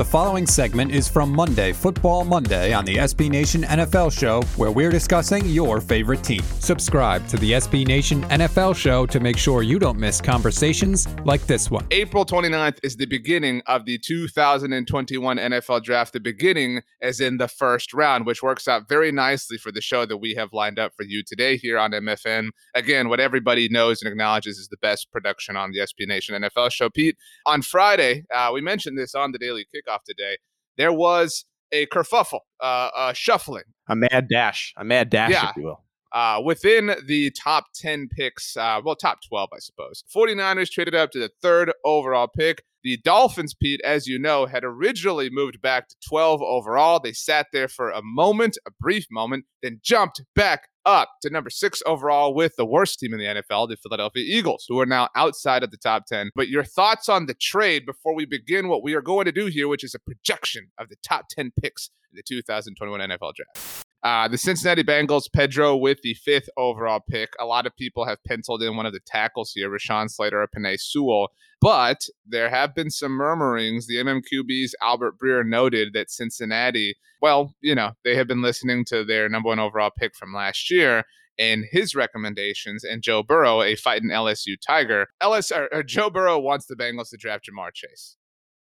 The following segment is from Monday, Football Monday, on the SB Nation NFL Show, where we're discussing your favorite team. Subscribe to the SB Nation NFL Show to make sure you don't miss conversations like this one. April 29th is the beginning of the 2021 NFL Draft, the beginning as in the first round, which works out very nicely for the show that we have lined up for you today here on MFM. Again, what everybody knows and acknowledges is the best production on the SB Nation NFL Show. Pete, on Friday, uh, we mentioned this on the Daily Kickoff kickoff today, there was a kerfuffle, uh, a shuffling, a mad dash, a mad dash, yeah. if you will. Uh, within the top 10 picks, uh, well, top 12, I suppose. 49ers traded up to the third overall pick. The Dolphins, Pete, as you know, had originally moved back to 12 overall. They sat there for a moment, a brief moment, then jumped back up to number six overall with the worst team in the NFL, the Philadelphia Eagles, who are now outside of the top 10. But your thoughts on the trade before we begin what we are going to do here, which is a projection of the top 10 picks in the 2021 NFL draft. Uh, the Cincinnati Bengals, Pedro with the fifth overall pick. A lot of people have penciled in one of the tackles here, Rashawn Slater or Penei Sewell. But there have been some murmurings. The MMQB's Albert Breer noted that Cincinnati, well, you know, they have been listening to their number one overall pick from last year and his recommendations, and Joe Burrow, a fighting LSU Tiger. LS or, or Joe Burrow wants the Bengals to draft Ja'Marr Chase.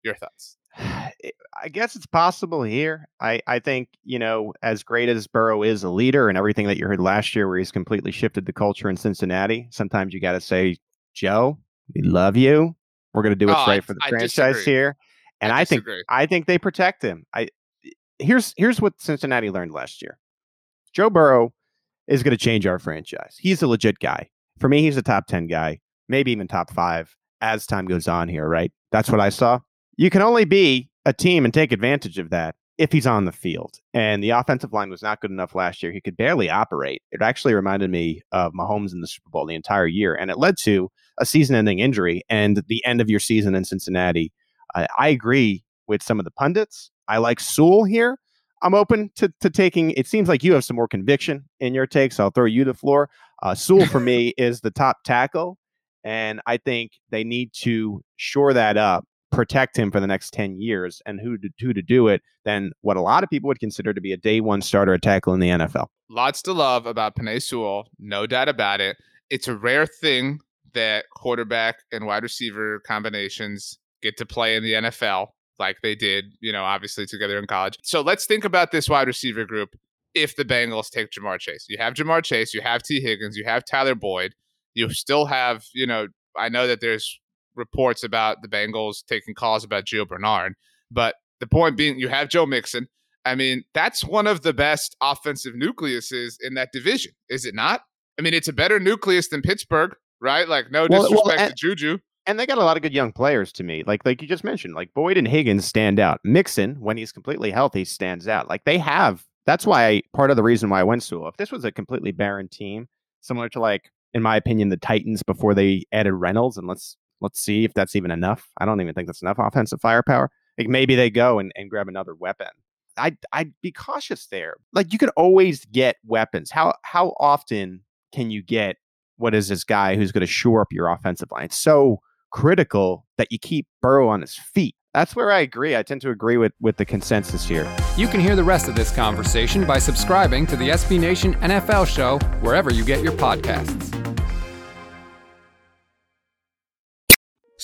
Your thoughts? Eh, I guess it's possible here. I, I think, you know, as great as Burrow is a leader and everything that you heard last year where he's completely shifted the culture in Cincinnati, sometimes you got to say, Joe, we love you. We're going to do oh, what's oh, right for the I, franchise I here. And I, I think I think they protect him. I eh, here's here's what Cincinnati learned last year. Joe Burrow is going to change our franchise. He's a legit guy. For me, he's a top 10 guy, maybe even top 5 as time goes on here, right? That's what I saw you can only be a team and take advantage of that if he's on the field. And the offensive line was not good enough last year. He could barely operate. It actually reminded me of Mahomes in the Super Bowl the entire year. And it led to a season ending injury and the end of your season in Cincinnati. Uh, I agree with some of the pundits. I like Sewell here. I'm open to, to taking, it seems like you have some more conviction in your takes. So I'll throw you the floor. Uh, Sewell for me is the top tackle. And I think they need to shore that up protect him for the next 10 years and who to, who to do it than what a lot of people would consider to be a day one starter at tackle in the NFL. Lots to love about Penei Sewell, no doubt about it. It's a rare thing that quarterback and wide receiver combinations get to play in the NFL like they did, you know, obviously together in college. So let's think about this wide receiver group if the Bengals take Ja'Marr Chase. You have Ja'Marr Chase, you have Tee Higgins, you have Tyler Boyd, you still have, you know, I know that there's reports about the Bengals taking calls about Gio Bernard. But the point being, you have Joe Mixon. I mean, that's one of the best offensive nucleuses in that division, is it not? I mean, it's a better nucleus than Pittsburgh, right? Like, no disrespect well, and, to Juju. And they got a lot of good young players to me. Like, like you just mentioned, like Boyd and Higgins stand out. Mixon, when he's completely healthy, stands out. Like they have. That's why I, part of the reason why I went to. If this was a completely barren team, similar to like, in my opinion, the Titans before they added Reynolds, and let's Let's see if that's even enough. I don't even think that's enough offensive firepower. Like maybe they go and, and grab another weapon. I'd I'd be cautious there. Like you can always get weapons. How how often can you get what is this guy who's going to shore up your offensive line? It's so critical that you keep Burrow on his feet. That's where I agree. I tend to agree with, with the consensus here. You can hear the rest of this conversation by subscribing to the SB Nation NFL show wherever you get your podcasts.